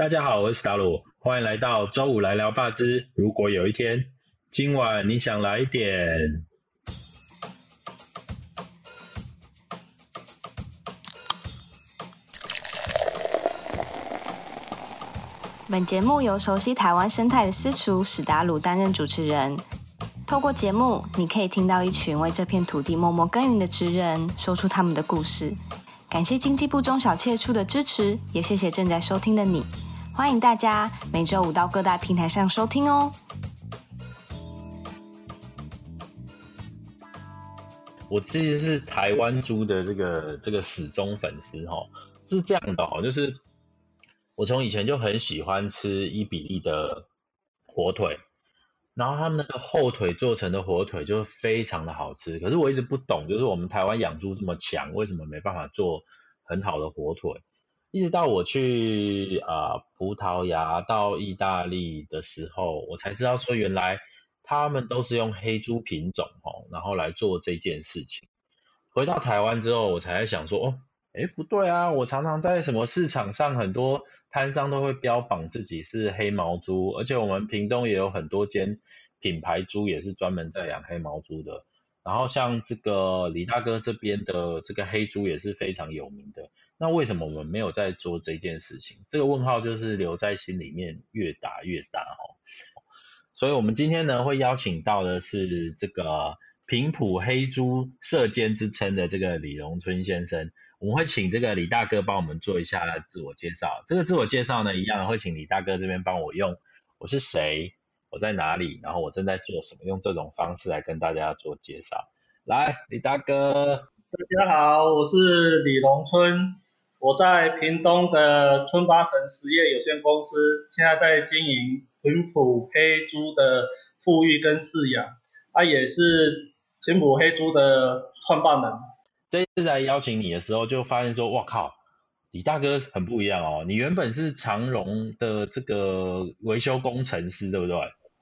大家好，我是达鲁，欢迎来到周五来聊霸之。如果有一天，今晚你想来一点。本节目由熟悉台湾生态的私厨史达鲁担任主持人。透过节目，你可以听到一群为这片土地默默耕耘的职人说出他们的故事。感谢经济部中小企业处的支持，也谢谢正在收听的你。欢迎大家每周五到各大平台上收听哦。我其实是台湾猪的这个这个死忠粉丝哈，是这样的哈，就是我从以前就很喜欢吃伊比利的火腿，然后他们那个后腿做成的火腿就非常的好吃。可是我一直不懂，就是我们台湾养猪这么强，为什么没办法做很好的火腿？一直到我去啊葡萄牙到意大利的时候，我才知道说原来。他们都是用黑猪品种哦，然后来做这件事情。回到台湾之后，我才在想说，哦，哎，不对啊，我常常在什么市场上，很多摊商都会标榜自己是黑毛猪，而且我们屏东也有很多间品牌猪也是专门在养黑毛猪的。然后像这个李大哥这边的这个黑猪也是非常有名的。那为什么我们没有在做这件事情？这个问号就是留在心里面越打越大哦。所以，我们今天呢会邀请到的是这个平埔黑猪射箭之称的这个李荣春先生。我们会请这个李大哥帮我们做一下自我介绍。这个自我介绍呢，一样会请李大哥这边帮我用我是谁，我在哪里，然后我正在做什么，用这种方式来跟大家做介绍。来，李大哥，大家好，我是李龙春，我在屏东的春八城实业有限公司，现在在经营。平埔黑猪的富裕跟饲养，他也是平埔黑猪的创办人。这次来邀请你的时候，就发现说，哇靠，李大哥很不一样哦。你原本是长荣的这个维修工程师，对不对？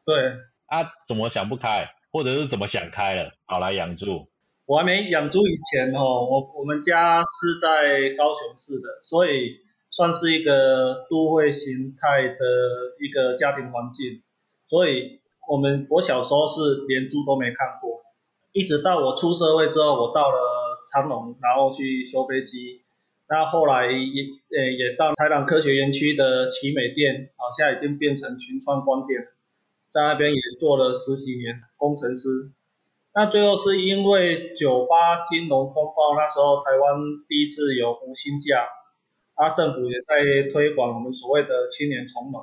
对。啊，怎么想不开，或者是怎么想开了，跑来养猪？我还没养猪以前哦，我我们家是在高雄市的，所以。算是一个都会形态的一个家庭环境，所以我们我小时候是连猪都没看过，一直到我出社会之后，我到了长隆，然后去修飞机，那后来也呃也到台南科学园区的奇美店，好，现在已经变成群创光电，在那边也做了十几年工程师，那最后是因为九八金融风暴那时候，台湾第一次有无薪假。啊，政府也在推广我们所谓的青年从农，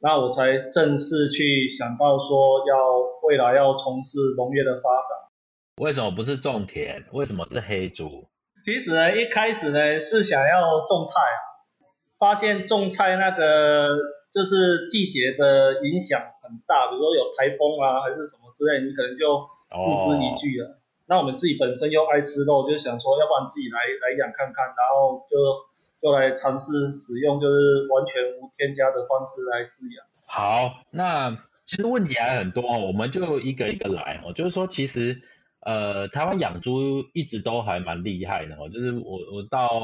那我才正式去想到说要未来要从事农业的发展。为什么不是种田？为什么是黑猪？其实呢，一开始呢是想要种菜，发现种菜那个就是季节的影响很大，比如说有台风啊，还是什么之类，你可能就付之一炬了。那我们自己本身又爱吃肉，就想说，要不然自己来来养看看，然后就。就来尝试使用，就是完全无添加的方式来饲养。好，那其实问题还很多，我们就一个一个来哦。就是说，其实呃，台湾养猪一直都还蛮厉害的哦。就是我我到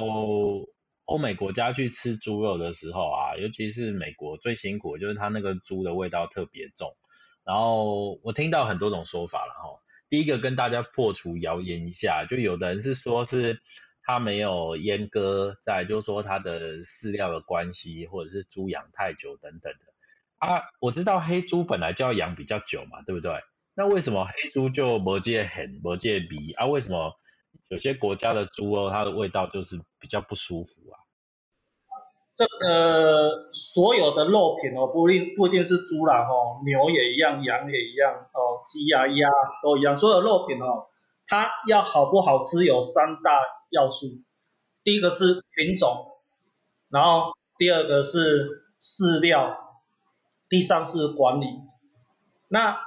欧美国家去吃猪肉的时候啊，尤其是美国最辛苦，就是它那个猪的味道特别重。然后我听到很多种说法了哈。第一个跟大家破除谣言一下，就有的人是说是。它没有阉割，再就是说它的饲料的关系，或者是猪养太久等等的啊。我知道黑猪本来就要养比较久嘛，对不对？那为什么黑猪就魔界很魔界鼻啊？为什么有些国家的猪肉它的味道就是比较不舒服啊？这个所有的肉品哦，不一定不一定是猪啦，哦，牛也一样，羊也一样，哦，鸡啊鸭都一样，所有肉品哦，它要好不好吃有三大。要素，第一个是品种，然后第二个是饲料，第三是管理。那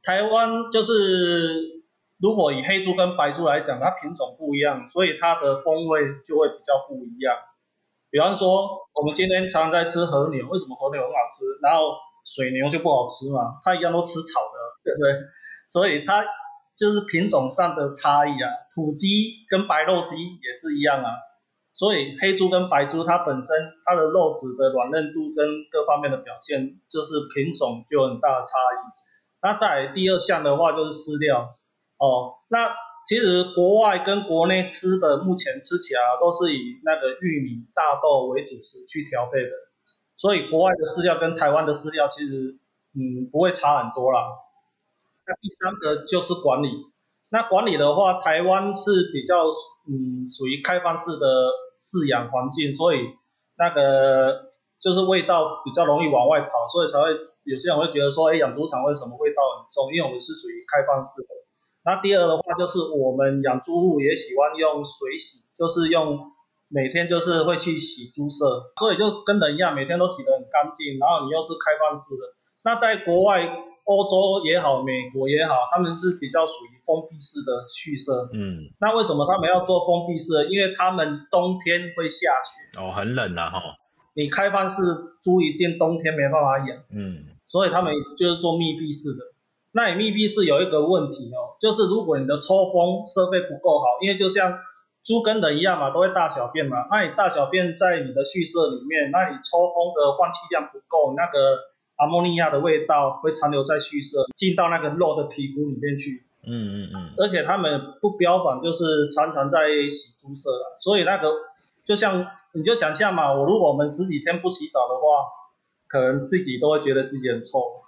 台湾就是如果以黑猪跟白猪来讲，它品种不一样，所以它的风味就会比较不一样。比方说，我们今天常常在吃和牛，为什么和牛很好吃，然后水牛就不好吃嘛？它一样都吃草的，对不对？所以它。就是品种上的差异啊，土鸡跟白肉鸡也是一样啊，所以黑猪跟白猪它本身它的肉质的软嫩度跟各方面的表现，就是品种就有很大的差异。那在第二项的话就是饲料哦，那其实国外跟国内吃的目前吃起来都是以那个玉米、大豆为主食去调配的，所以国外的饲料跟台湾的饲料其实嗯不会差很多啦。那第三个就是管理，那管理的话，台湾是比较嗯属于开放式的饲养环境，所以那个就是味道比较容易往外跑，所以才会有些人会觉得说，哎，养猪场为什么味道很重？因为我们是属于开放式的。那第二的话，就是我们养猪户也喜欢用水洗，就是用每天就是会去洗猪舍，所以就跟人一样，每天都洗得很干净。然后你又是开放式的，那在国外欧洲也好，美国也好，他们是比较属于封闭式的畜舍。嗯，那为什么他们要做封闭式的？因为他们冬天会下雪。哦，很冷啊，哈。你开放式猪一定冬天没办法养。嗯，所以他们就是做密闭式的。那你密闭式有一个问题哦，就是如果你的抽风设备不够好，因为就像猪跟人一样嘛，都会大小便嘛。那你大小便在你的蓄舍里面，那你抽风的换气量不够，那个阿莫尼亚的味道会残留在蓄舍，进到那个肉的皮肤里面去。嗯嗯嗯。而且他们不标榜就是常常在洗猪舍啊，所以那个就像你就想象嘛，我如果我们十几天不洗澡的话，可能自己都会觉得自己很臭。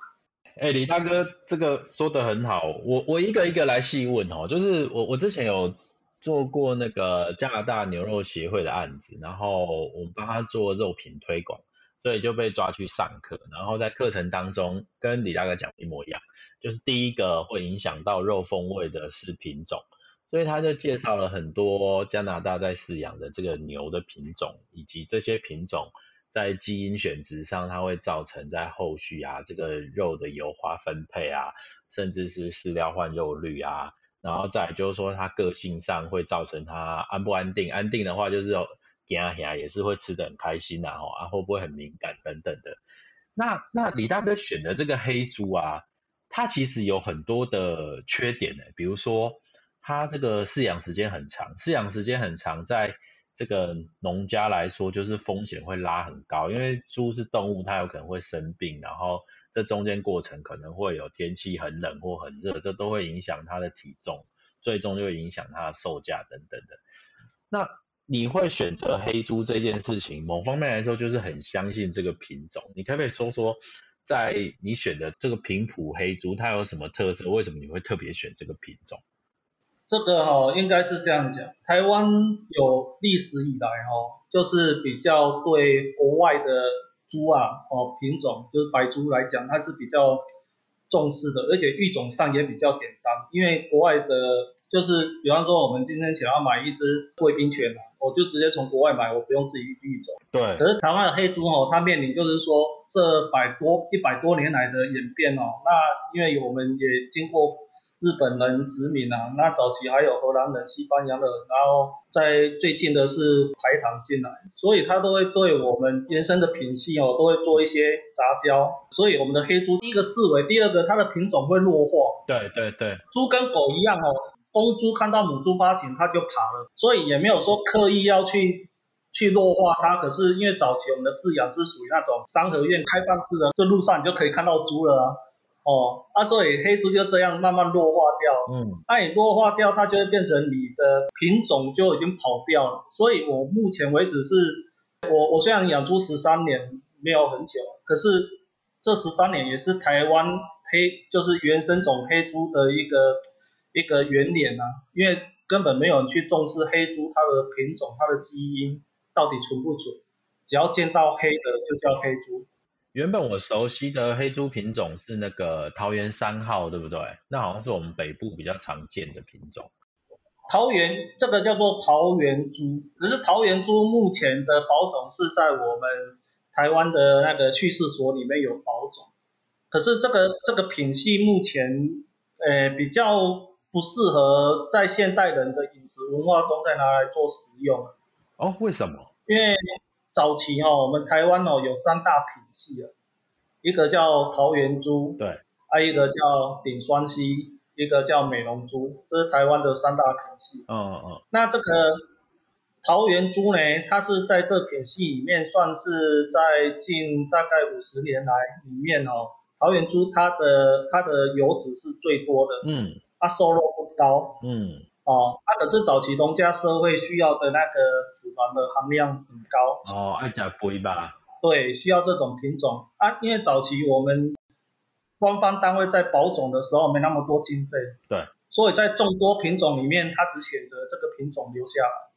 哎，李大哥，这个说的很好，我我一个一个来细问哦，就是我我之前有做过那个加拿大牛肉协会的案子，然后我们帮他做肉品推广，所以就被抓去上课，然后在课程当中跟李大哥讲一模一样，就是第一个会影响到肉风味的是品种，所以他就介绍了很多加拿大在饲养的这个牛的品种，以及这些品种。在基因选择上，它会造成在后续啊，这个肉的油花分配啊，甚至是饲料换肉率啊，然后再就是说它个性上会造成它安不安定，安定的话就是给啊给啊也是会吃的很开心啊，吼啊会不会很敏感等等的。那那李大哥选的这个黑猪啊，它其实有很多的缺点呢，比如说它这个饲养时间很长，饲养时间很长在。这个农家来说，就是风险会拉很高，因为猪是动物，它有可能会生病，然后这中间过程可能会有天气很冷或很热，这都会影响它的体重，最终就会影响它的售价等等的。那你会选择黑猪这件事情，某方面来说就是很相信这个品种。你可不可以说说，在你选的这个平埔黑猪，它有什么特色？为什么你会特别选这个品种？这个哈应该是这样讲，台湾有历史以来哈，就是比较对国外的猪啊哦品种，就是白猪来讲，它是比较重视的，而且育种上也比较简单。因为国外的，就是比方说我们今天想要买一只贵宾犬啊，我就直接从国外买，我不用自己育种。对。可是台湾的黑猪哦，它面临就是说这百多一百多年来的演变哦，那因为我们也经过。日本人殖民啊，那早期还有荷兰人、西班牙人，然后在最近的是排糖进来，所以它都会对我们原生的品系哦，都会做一些杂交。所以我们的黑猪，第一个四维，第二个它的品种会弱化。对对对，猪跟狗一样哦，公猪看到母猪发情，它就爬了，所以也没有说刻意要去去弱化它。可是因为早期我们的饲养是属于那种三合院开放式的，就路上你就可以看到猪了啊。哦，啊，所以黑猪就这样慢慢弱化掉，嗯，那你弱化掉，它就会变成你的品种就已经跑掉了。所以我目前为止是，我我虽然养猪十三年没有很久，可是这十三年也是台湾黑就是原生种黑猪的一个一个原点呐，因为根本没有人去重视黑猪它的品种它的基因到底纯不纯，只要见到黑的就叫黑猪。原本我熟悉的黑猪品种是那个桃园三号，对不对？那好像是我们北部比较常见的品种。桃园这个叫做桃园猪，可是桃园猪目前的保种是在我们台湾的那个畜事所里面有保种，可是这个这个品系目前呃比较不适合在现代人的饮食文化中再拿来做食用。哦，为什么？因为早期哦，我们台湾哦有三大品系啊，一个叫桃园猪，对，还一个叫顶双溪，一个叫美容猪，这是台湾的三大品系。嗯嗯。那这个桃园猪呢，它是在这品系里面算是在近大概五十年来里面哦，桃园猪它的它的油脂是最多的，嗯它瘦肉不高嗯哦，它可是早期农家社会需要的那个脂肪的含量很高，哦，爱食肥吧？对，需要这种品种啊，因为早期我们官方单位在保种的时候没那么多经费，对，所以在众多品种里面，它只选择这个品种留下来。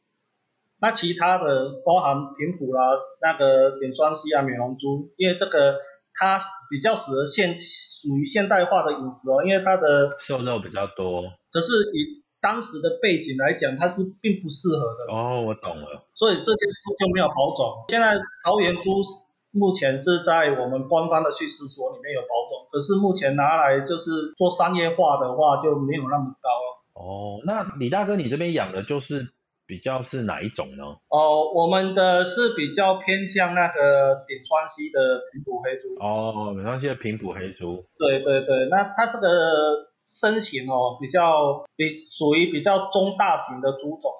那其他的包含平埔啦、那个点双西啊、美容珠，因为这个它比较适合现属于现代化的饮食哦，因为它的瘦肉比较多。可是以当时的背景来讲，它是并不适合的。哦，我懂了。所以这些猪就没有保种。现在桃园猪目前是在我们官方的畜试所里面有保种，可是目前拿来就是做商业化的话就没有那么高了。哦，那李大哥，你这边养的就是比较是哪一种呢？哦，我们的是比较偏向那个顶川西的平埔黑猪。哦，美川西的平埔黑猪。对对对，那它这个身形哦比较比属于比较中大型的猪种，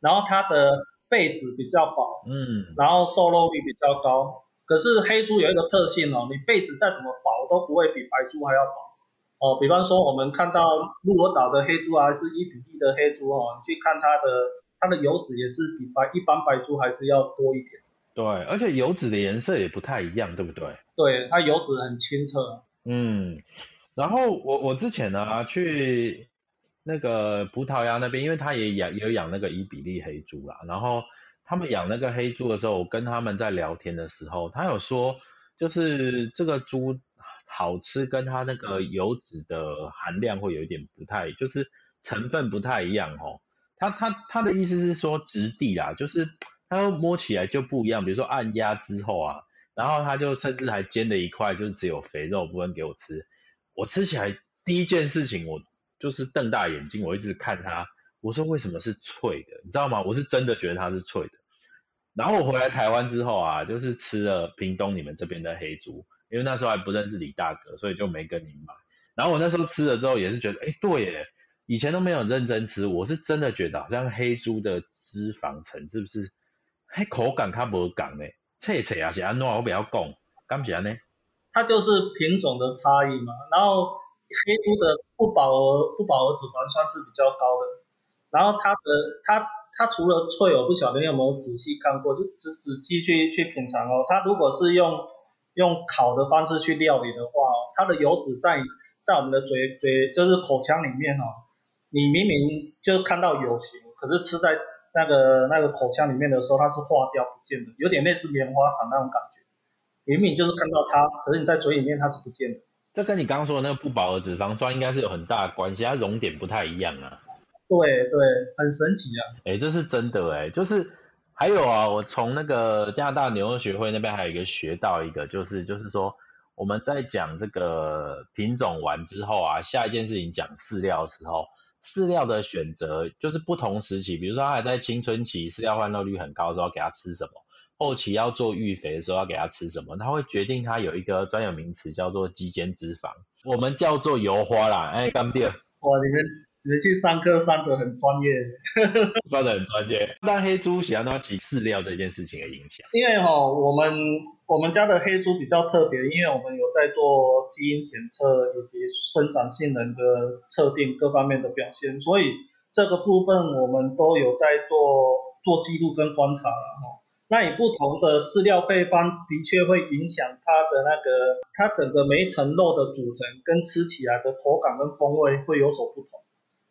然后它的背子比较薄，嗯，然后瘦肉率比较高。可是黑猪有一个特性哦，你背子再怎么薄都不会比白猪还要薄。哦，比方说我们看到鹿儿岛的黑猪啊，还是一比一的黑猪哦，你去看它的它的油脂也是比白一般白猪还是要多一点。对，而且油脂的颜色也不太一样，对不对？对，它油脂很清澈。嗯，然后我我之前呢、去那个葡萄牙那边，因为他也养也有养那个伊比利黑猪啦，然后他们养那个黑猪的时候，我跟他们在聊天的时候，他有说，就是这个猪好吃，跟它那个油脂的含量会有一点不太，就是成分不太一样哦。他他他的意思是说质地啦，就是它摸起来就不一样，比如说按压之后啊，然后他就甚至还煎了一块，就是只有肥肉部分给我吃。我吃起来第一件事情，我就是瞪大眼睛，我一直看它，我说为什么是脆的？你知道吗？我是真的觉得它是脆的。然后我回来台湾之后啊，就是吃了屏东你们这边的黑猪，因为那时候还不认识李大哥，所以就没跟你买。然后我那时候吃了之后也是觉得，哎，对耶，以前都没有认真吃，我是真的觉得好像黑猪的脂肪层是不是，嘿口感它无感呢？脆脆啊是安怎我不要讲，敢是安呢？它就是品种的差异嘛。然后黑猪的不饱和不饱和脂肪酸是比较高的，然后它的它它除了脆，我不晓得你有没有仔细看过，就仔仔细去去品尝哦。它如果是用用烤的方式去料理的话哦，它的油脂在在我们的嘴嘴就是口腔里面哦，你明明就看到有形，可是吃在那个那个口腔里面的时候，它是化掉不见的，有点类似棉花糖那种感觉。明明就是看到它，可是你在嘴里面它是不见的。这跟你刚刚说的那个不饱和脂肪酸应该是有很大的关系，它熔点不太一样啊。对对，很神奇啊。哎，这是真的哎，就是还有啊，我从那个加拿大牛肉学会那边还有一个学到一个，就是就是说我们在讲这个品种完之后啊，下一件事情讲饲料的时候，饲料的选择就是不同时期，比如说它还在青春期，饲料换肉率很高的时候给它吃什么，后期要做育肥的时候要给它吃什么，它会决定它有一个专有名词叫做肌间脂肪，我们叫做油花啦，哎，干爹。哇，你们你们去上课上的很专业，上的很专业。那黑猪喜欢它起饲料这件事情的影响，因为哈、我们我们家的黑猪比较特别，因为我们有在做基因检测以及生长性能的测定各方面的表现，所以这个部分我们都有在做做记录跟观察了哈。那以不同的饲料配方，的确会影响它的那个它整个每一层肉的组成跟吃起来的口感跟风味会有所不同。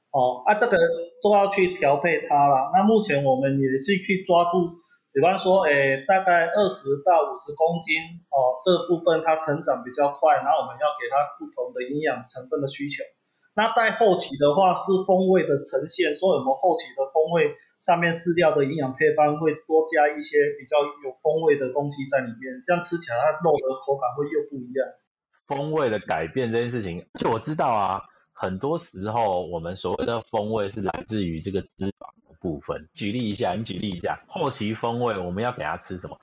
哦，啊，这个都要去调配它啦。那目前我们也是去抓住，比方说，诶，大概二十到五十公斤，哦，这部分它成长比较快，然后我们要给它不同的营养成分的需求。那在后期的话是风味的呈现，所以我们后期的风味上面饲料的营养配方会多加一些比较有风味的东西在里面，这样吃起来它肉的口感会又不一样。风味的改变这件事情，而且我知道啊，很多时候我们所谓的风味是来自于这个脂肪的部分。举例一下，你举例一下，后期风味我们要给它吃什么？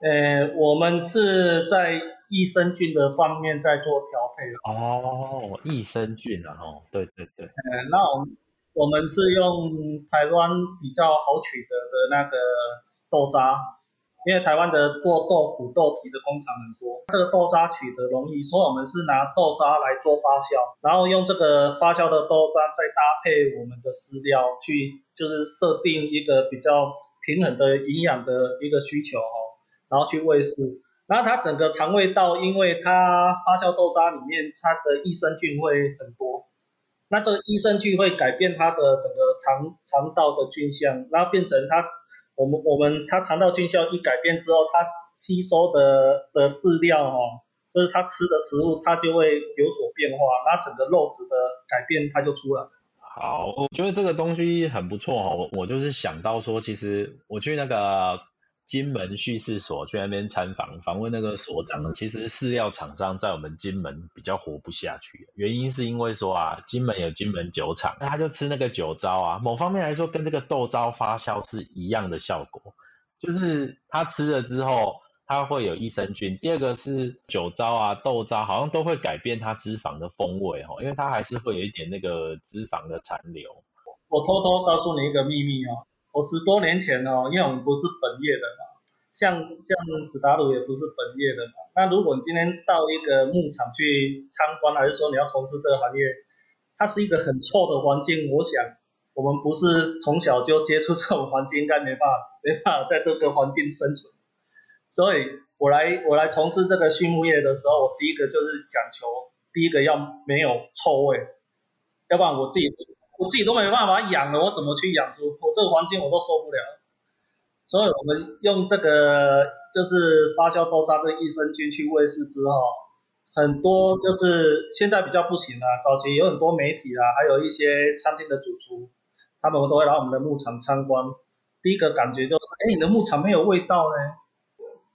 呃，我们是在益生菌的方面在做调配的。哦，益生菌啊，哦，对对对，呃，那我们我们是用台湾比较好取得的那个豆渣，因为台湾的做豆腐豆皮的工厂很多，这个豆渣取得容易，所以我们是拿豆渣来做发酵，然后用这个发酵的豆渣再搭配我们的饲料去，就是设定一个比较平衡的营养的一个需求哦，然后去喂饲，然后它整个肠胃道，因为它发酵豆渣里面它的益生菌会很多。那这个益生菌会改变它的整个肠肠道的菌相，然后变成它，我们我们它肠道菌相一改变之后，它吸收的的饲料哦，就是它吃的食物，它就会有所变化，那整个肉质的改变它就出来了。好，我觉得这个东西很不错哦，我我就是想到说，其实我去那个。金门叙事所去那边参访，访问那个所长。其实饲料厂商在我们金门比较活不下去，原因是因为说啊，金门有金门酒厂，他就吃那个酒糟啊。某方面来说，跟这个豆糟发酵是一样的效果，就是他吃了之后，它会有益生菌。第二个是酒糟啊、豆糟，好像都会改变它脂肪的风味哦，因为它还是会有一点那个脂肪的残留。我偷偷告诉你一个秘密哦。我十多年前哦，因为我们不是本业的嘛，像像史达鲁也不是本业的嘛。那如果你今天到一个牧场去参观，还是说你要从事这个行业，它是一个很臭的环境。我想我们不是从小就接触这种环境，应该没办法没办法在这个环境生存。所以我来我来从事这个畜牧业的时候，我第一个就是讲求第一个要没有臭味，要不然我自己。我自己都没办法养了，我怎么去养猪？我这个环境我都受不了。所以我们用这个就是发酵豆渣这个益生菌去喂饲之后，很多就是现在比较不行了。早期有很多媒体啊，还有一些餐厅的主厨，他们都会来我们的牧场参观。第一个感觉就是，哎，你的牧场没有味道呢。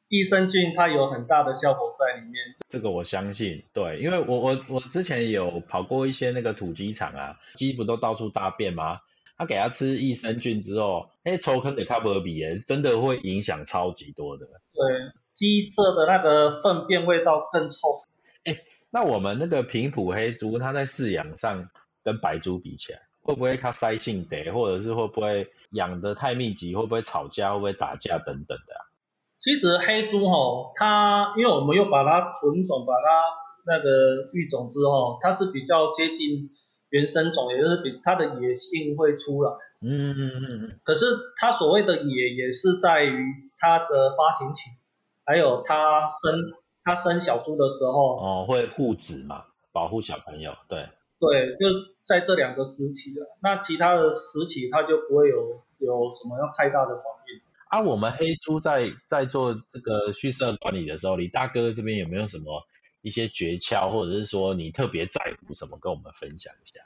益生菌它有很大的效果在里面，这个我相信，对，因为我我我之前有跑过一些那个土鸡场啊，鸡不都到处大便吗？他给它吃益生菌之后，哎，抽坑的卡不比耶，真的会影响超级多的。对，鸡舍的那个粪便味道更臭。哎，那我们那个平埔黑猪，它在饲养上跟白猪比起来，会不会它塞性得，或者是会不会养的太密集，会不会吵架，会不会打架等等的？其实黑猪吼，它因为我们又把它纯种，把它那个育种之后，它是比较接近原生种，也就是比它的野性会出来。嗯嗯嗯嗯。可是它所谓的野，也是在于它的发情期，还有它生它生小猪的时候。哦，会护子嘛，保护小朋友。对。对，就在这两个时期了。那其他的时期，它就不会有有什么样太大的。啊，我们黑猪在在做这个蓄色管理的时候，李大哥这边有没有什么一些诀窍，或者是说你特别在乎什么，跟我们分享一下？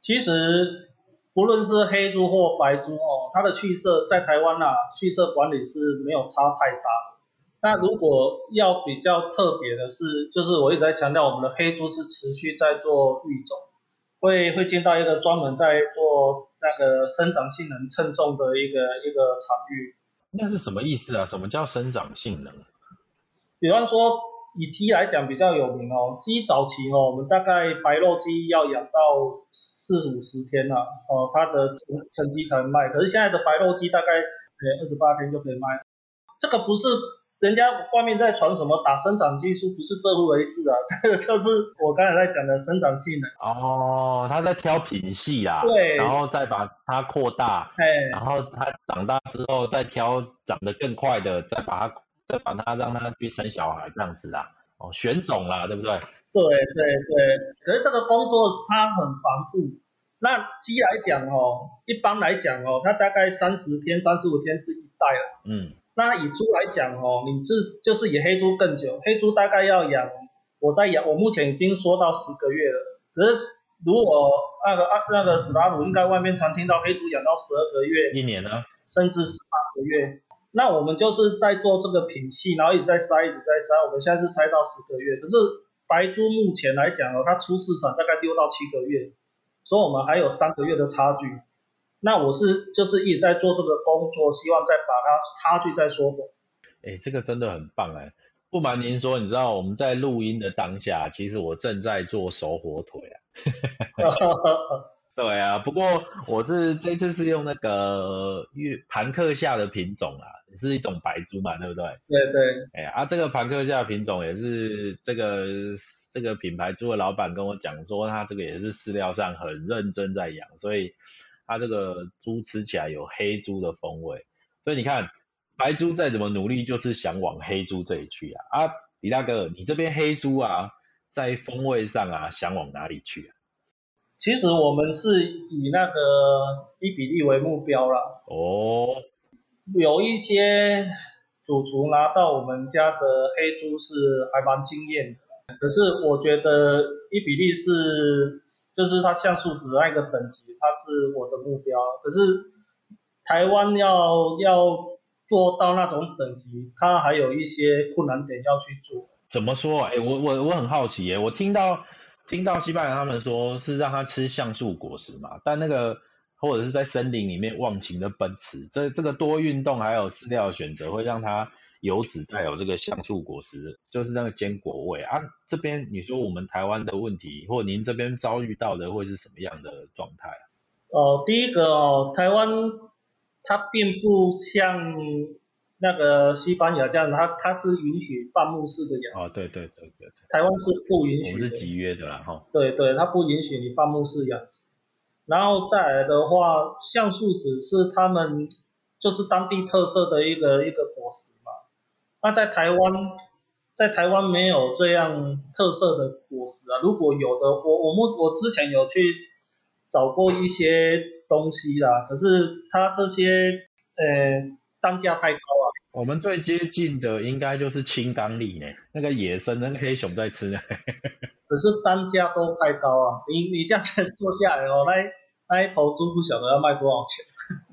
其实不论是黑猪或白猪哦，它的蓄色在台湾啊，蓄色管理是没有差太大。那如果要比较特别的是，就是我一直在强调，我们的黑猪是持续在做育种，会会进到一个专门在做那个生长性能称重的一个一个场域。那是什么意思啊？什么叫生长性能？比方说，以鸡来讲比较有名哦。鸡早期哦，我们大概白肉鸡要养到四五十天了哦，它的成成鸡才能卖。可是现在的白肉鸡大概呃二十八天就可以卖。这个不是。人家外面在传什么打生长激素，不是这回事啊！这个就是我刚才在讲的生长性能。哦，他在挑品系啊，对，然后再把它扩大，哎，然后它长大之后再挑长得更快的，再把它再把它让它去生小孩这样子啊。哦，选种啦，对不对？对对对。可是这个工作它很繁复。那鸡来讲哦，一般来讲哦，它大概三十天、三十五天是一代了。嗯。那以猪来讲哦，你这就是以黑猪更久，黑猪大概要养，我在养，我目前已经说到十个月了。可是如果那个啊那个史达鲁，应该外面常听到黑猪养到十二个月，一年呢，甚至十八个月。那我们就是在做这个品系，然后一直在筛，一直在筛。我们现在是筛到十个月，可是白猪目前来讲哦，它出市场大概六到七个月，所以我们还有三个月的差距。那我是就是一直在做这个工作，希望再把它差距再缩短。哎，这个真的很棒哎！不瞒您说，你知道我们在录音的当下，其实我正在做熟火腿啊。对啊，不过我是这次是用那个玉盘克夏的品种啊，也是一种白猪嘛，对不对？对对，哎啊，这个盘克夏品种也是这个这个品牌猪的老板跟我讲说，他这个也是饲料上很认真在养，所以他这个猪吃起来有黑猪的风味。所以你看，白猪再怎么努力，就是想往黑猪这里去啊。啊，李大哥，你这边黑猪啊，在风味上啊，想往哪里去啊？其实我们是以那个一比例为目标啦。哦，有一些主厨拿到我们家的黑猪是还蛮惊艳的，可是我觉得一比例是就是它像素值那个等级，它是我的目标。可是台湾要要做到那种等级，它还有一些困难点要去做。怎么说？哎，我我我很好奇耶，我听到。听到西班牙他们说是让他吃橡树果实嘛，但那个或者是在森林里面忘情的奔驰，这这个多运动还有饲料选择会让它油脂带有这个橡树果实，就是那个坚果味啊。这边你说我们台湾的问题，或您这边遭遇到的会是什么样的状态啊？哦，第一个哦，台湾它并不像。那个西班牙这样，它它是允许放牧式的养殖。哦，对对对对对。台湾是不允许。我们是集约的啦，哈。对对，它不允许你放牧式养殖。然后再来的话，橡树子是他们就是当地特色的一个一个。那在台湾，在台湾没有这样特色的果实啊。如果有的，我我们我之前有去找过一些东西啦，可是它这些呃单价太高啊。我们最接近的应该就是青冈里呢，那个野生那个黑熊在吃呢。可是单价都太高啊！你你这样子做下来哦，那那一头猪不晓得要卖多少钱。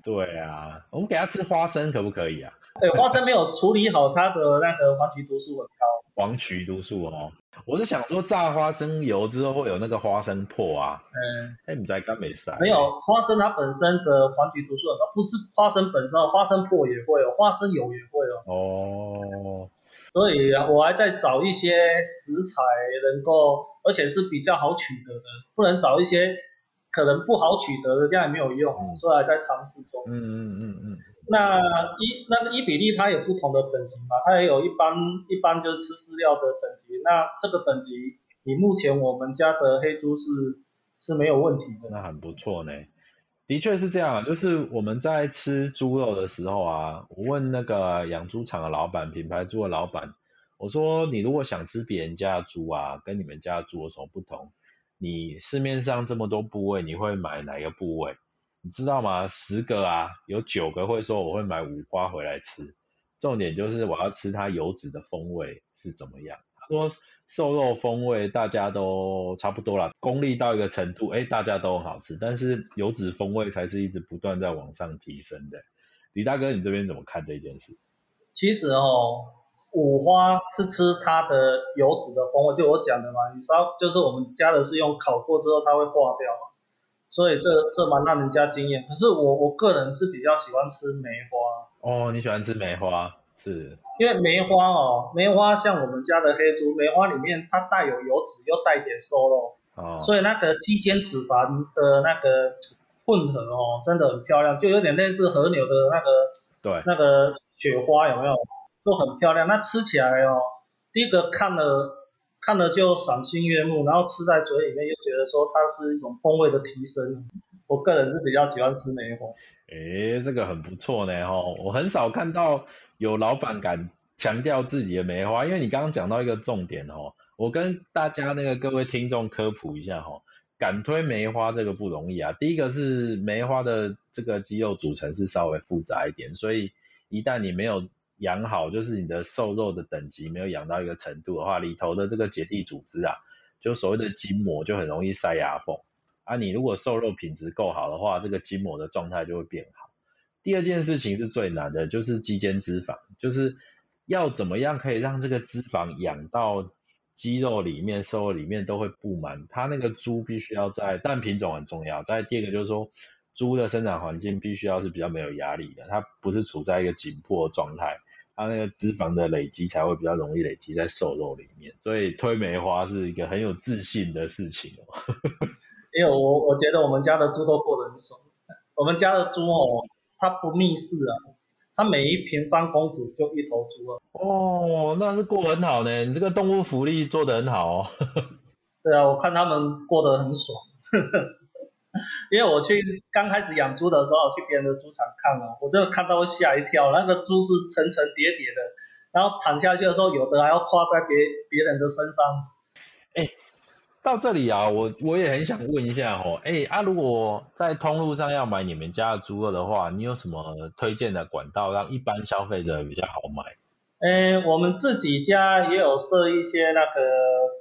对啊，我们给它吃花生可不可以啊？对，花生没有处理好，它的那个黄曲毒素很高。黄曲毒素哦，我是想说炸花生油之后会有那个花生破啊。嗯。哎，你在干没事？没有，花生它本身的黄曲毒素很高，不是花生本身，花生破也会有，花生油也会有。哦。所以我还在找一些食材能够，而且是比较好取得的，不能找一些。可能不好取得的，这样也没有用，所以还在尝试中。嗯嗯嗯嗯。那一那个一比例它有不同的等级嘛？它也有一般一般就是吃饲料的等级。那这个等级，你目前我们家的黑猪是是没有问题真的。很不错呢。的确是这样，就是我们在吃猪肉的时候啊，我问那个养猪场的老板、品牌猪的老板，我说你如果想吃别人家的猪啊，跟你们家的猪有什么不同？你市面上这么多部位，你会买哪个部位？你知道吗？十个啊，有九个会说我会买五花回来吃。重点就是我要吃它油脂的风味是怎么样。他说瘦肉风味大家都差不多了，功力到一个程度，哎，大家都很好吃。但是油脂风味才是一直不断在往上提升的。李大哥，你这边怎么看这件事？其实哦。五花是吃它的油脂的风味，就我讲的嘛，你烧就是我们加的是用烤过之后它会化掉，所以这这蛮让人家惊艳。可是我我个人是比较喜欢吃梅花。哦，你喜欢吃梅花，是？因为梅花哦，梅花像我们家的黑猪，梅花里面它带有油脂又带点瘦肉，哦，所以那个肌间脂肪的那个混合哦，真的很漂亮，就有点类似和牛的那个，对，那个雪花有没有？就很漂亮，那吃起来哦，第一个看了看了就赏心悦目，然后吃在嘴里面又觉得说它是一种风味的提升。我个人是比较喜欢吃梅花。诶，这个很不错呢哈，我很少看到有老板敢强调自己的梅花，因为你刚刚讲到一个重点吼，我跟大家那个各位听众科普一下哈，敢推梅花这个不容易啊。第一个是梅花的这个肌肉组成是稍微复杂一点，所以一旦你没有养好就是你的瘦肉的等级没有养到一个程度的话，里头的这个结缔组织啊，就所谓的筋膜就很容易塞牙缝啊。你如果瘦肉品质够好的话，这个筋膜的状态就会变好。第二件事情是最难的，就是肌间脂肪，就是要怎么样可以让这个脂肪养到肌肉里面、瘦肉里面都会布满。它那个猪必须要在，但品种很重要。再第二个就是说，猪的生长环境必须要是比较没有压力的，它不是处在一个紧迫状态。它那个脂肪的累积才会比较容易累积在瘦肉里面，所以推梅花是一个很有自信的事情哦。因为我我觉得我们家的猪都过得很爽。我们家的猪哦，它不密室啊，它每一平方公尺就一头猪啊。哦，那是过很好呢，你这个动物福利做得很好哦。对啊，我看他们过得很爽。因为我去刚开始养猪的时候，去别人的猪场看啊，我真的看到吓一跳，那个猪是层层叠叠的，然后躺下去的时候，有的还要跨在别别人的身上。哎，到这里啊，我我也很想问一下哦，哎啊，如果在通路上要买你们家的猪肉的话，你有什么推荐的管道让一般消费者比较好买？哎，我们自己家也有设一些那个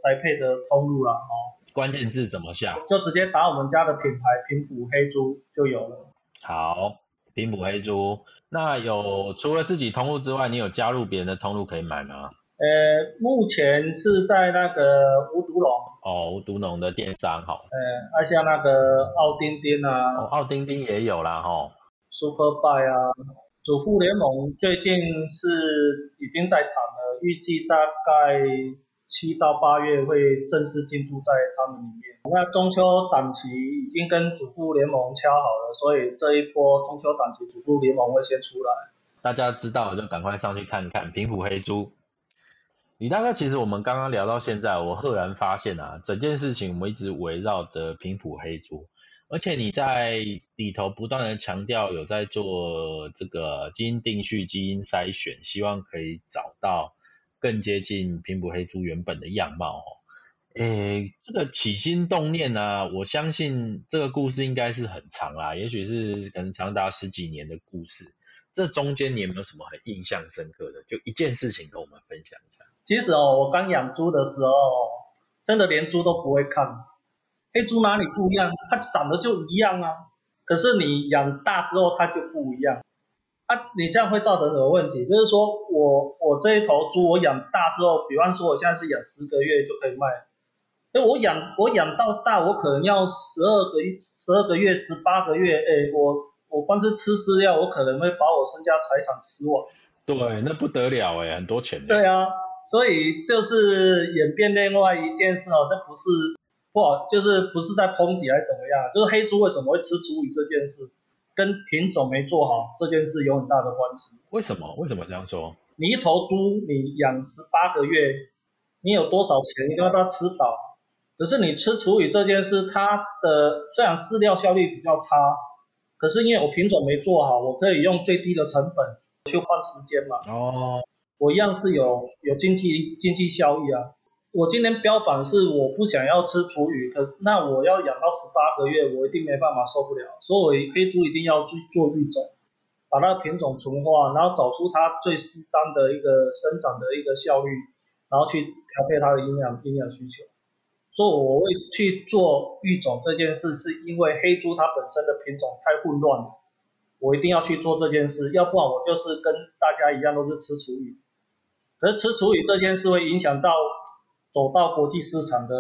宅配的通路啦，哦。关键字怎么下？就直接打我们家的品牌平埔黑猪就有了。好，平埔黑猪。那有除了自己通路之外，你有加入别人的通路可以买吗？呃，目前是在那个无毒龙。哦，无毒龙的电商好。呃，像那个奥丁丁啊。哦，奥丁丁也有啦哈。Super Buy 啊，主妇联盟最近是已经在谈了，预计大概。七到八月会正式进驻在他们里面。那中秋档期已经跟主妇联盟敲好了，所以这一波中秋档期主妇联盟会先出来。大家知道就赶快上去看看平埔黑猪。李大哥，其实我们刚刚聊到现在，我赫然发现啊，整件事情我们一直围绕着平埔黑猪，而且你在里头不断的强调有在做这个基因定序、基因筛选，希望可以找到。更接近平埔黑猪原本的样貌哦，诶，这个起心动念呢，我相信这个故事应该是很长啦，也许是可能长达十几年的故事。这中间你有没有什么很印象深刻的？就一件事情跟我们分享一下。其实哦，我刚养猪的时候，真的连猪都不会看，黑猪哪里不一样？它长得就一样啊。可是你养大之后，它就不一样。啊，你这样会造成什么问题？就是说我我这一头猪我养大之后，比方说我现在是养十个月就可以卖，哎，我养我养到大，我可能要十二个月、十二个月、十八个月，哎，我我光是吃饲料，我可能会把我身家财产吃完。对，那不得了哎，很多钱。对啊，所以就是演变另外一件事哦，这不是不好，就是不是在抨击还是怎么样？就是黑猪为什么会吃厨余这件事？跟品种没做好这件事有很大的关系。为什么？为什么这样说？你一头猪，你养十八个月，你有多少钱？你都要它吃饱。可是你吃厨余这件事，它的虽然饲料效率比较差，可是因为我品种没做好，我可以用最低的成本去换时间嘛。哦，我一样是有有经济经济效益啊。我今天标榜是我不想要吃厨余，可那我要养到十八个月，我一定没办法受不了，所以黑猪一定要去做育种，把那个品种纯化，然后找出它最适当的一个生长的一个效率，然后去调配它的营养营养需求。所以我会去做育种这件事，是因为黑猪它本身的品种太混乱了，我一定要去做这件事，要不然我就是跟大家一样都是吃厨余，可是吃厨余这件事会影响到。走到国际市场的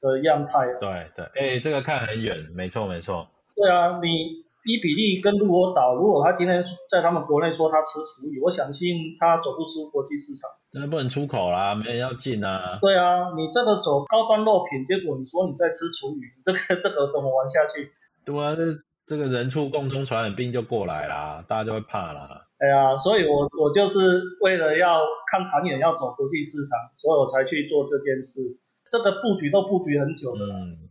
的样态啊，对对，哎，这个看很远，没错没错。对啊，你伊比利跟鹿儿岛，如果他今天在他们国内说他吃厨余，我相信他走不出国际市场。那不能出口啦，没人要进啊。对啊，你这个走高端肉品，结果你说你在吃厨余，这个这个怎么玩下去？对啊，这这个人畜共通传染病就过来啦，大家就会怕啦。哎呀，所以我我就是为了要看长远，要走国际市场，所以我才去做这件事。这个布局都布局很久了。嗯，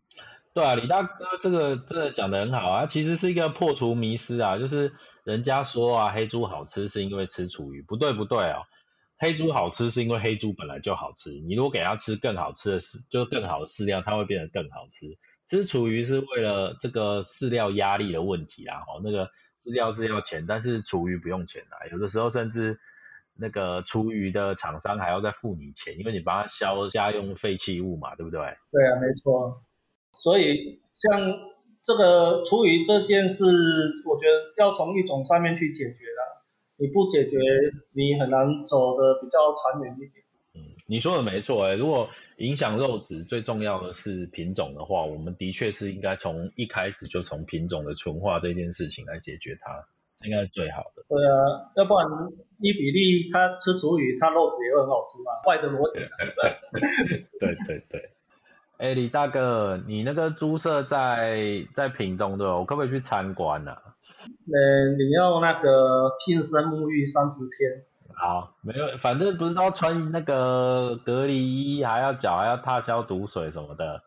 对啊，李大哥这个真的讲的很好啊，其实是一个破除迷思啊，就是人家说啊，黑猪好吃是因为吃厨余，不对不对哦，黑猪好吃是因为黑猪本来就好吃，你如果给它吃更好吃的饲，就更好的饲料，它会变得更好吃。吃厨余是为了这个饲料压力的问题啦，哦，那个。饲料是要钱，但是厨余不用钱的。有的时候甚至那个厨余的厂商还要再付你钱，因为你帮他消家用废弃物嘛，对不对？对啊，没错。所以像这个厨余这件事，我觉得要从一种上面去解决的。你不解决，你很难走的比较长远一点。你说的没错哎，如果影响肉质最重要的是品种的话，我们的确是应该从一开始就从品种的纯化这件事情来解决它，这应该是最好的。对啊，要不然伊比利它吃厨鱼，它肉质也会很好吃嘛，坏的逻辑。对对对。哎，李大哥，你那个猪舍在在屏东对吧？我可不可以去参观呢？呃，你要那个净身沐浴三十天。好，没有，反正不是都要穿那个隔离衣，还要脚还要踏消毒水什么的。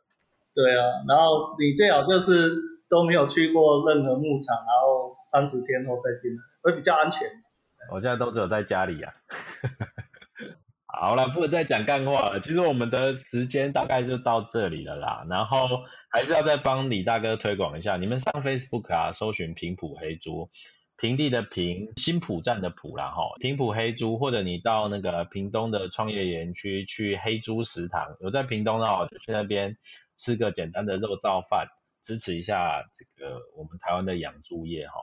对啊，然后你最好就是都没有去过任何牧场，然后三十天后再进来，会比较安全。我现在都只有在家里啊。好了，不能再讲干话了。其实我们的时间大概就到这里了啦。然后还是要再帮李大哥推广一下，你们上 Facebook 啊，搜寻平埔黑猪，平地的平，新浦站的浦啦哈，平埔黑猪，或者你到那个屏东的创业园区去黑猪食堂，有在屏东的话就去那边吃个简单的肉燥饭，支持一下这个我们台湾的养猪业哈。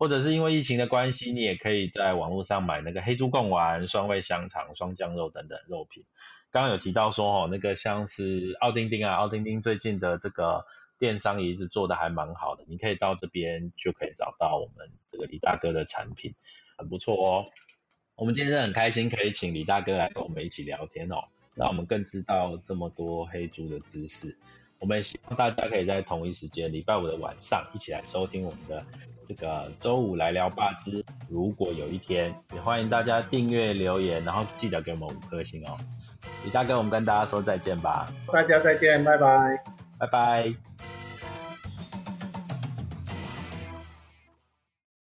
或者是因为疫情的关系，你也可以在网络上买那个黑猪贡丸、双味香肠、双酱肉等等肉品。刚刚有提到说哦，那个像是奥丁丁啊，奥丁丁最近的这个电商也一直做的还蛮好的，你可以到这边就可以找到我们这个李大哥的产品，很不错哦。我们今天很开心可以请李大哥来跟我们一起聊天哦，让我们更知道这么多黑猪的知识。我们希望大家可以在同一时间，礼拜五的晚上一起来收听我们的。这个周五来聊八之，如果有一天，也欢迎大家订阅留言，然后记得给我们五颗星哦。李大哥，我们跟大家说再见吧。大家再见，拜拜，拜拜。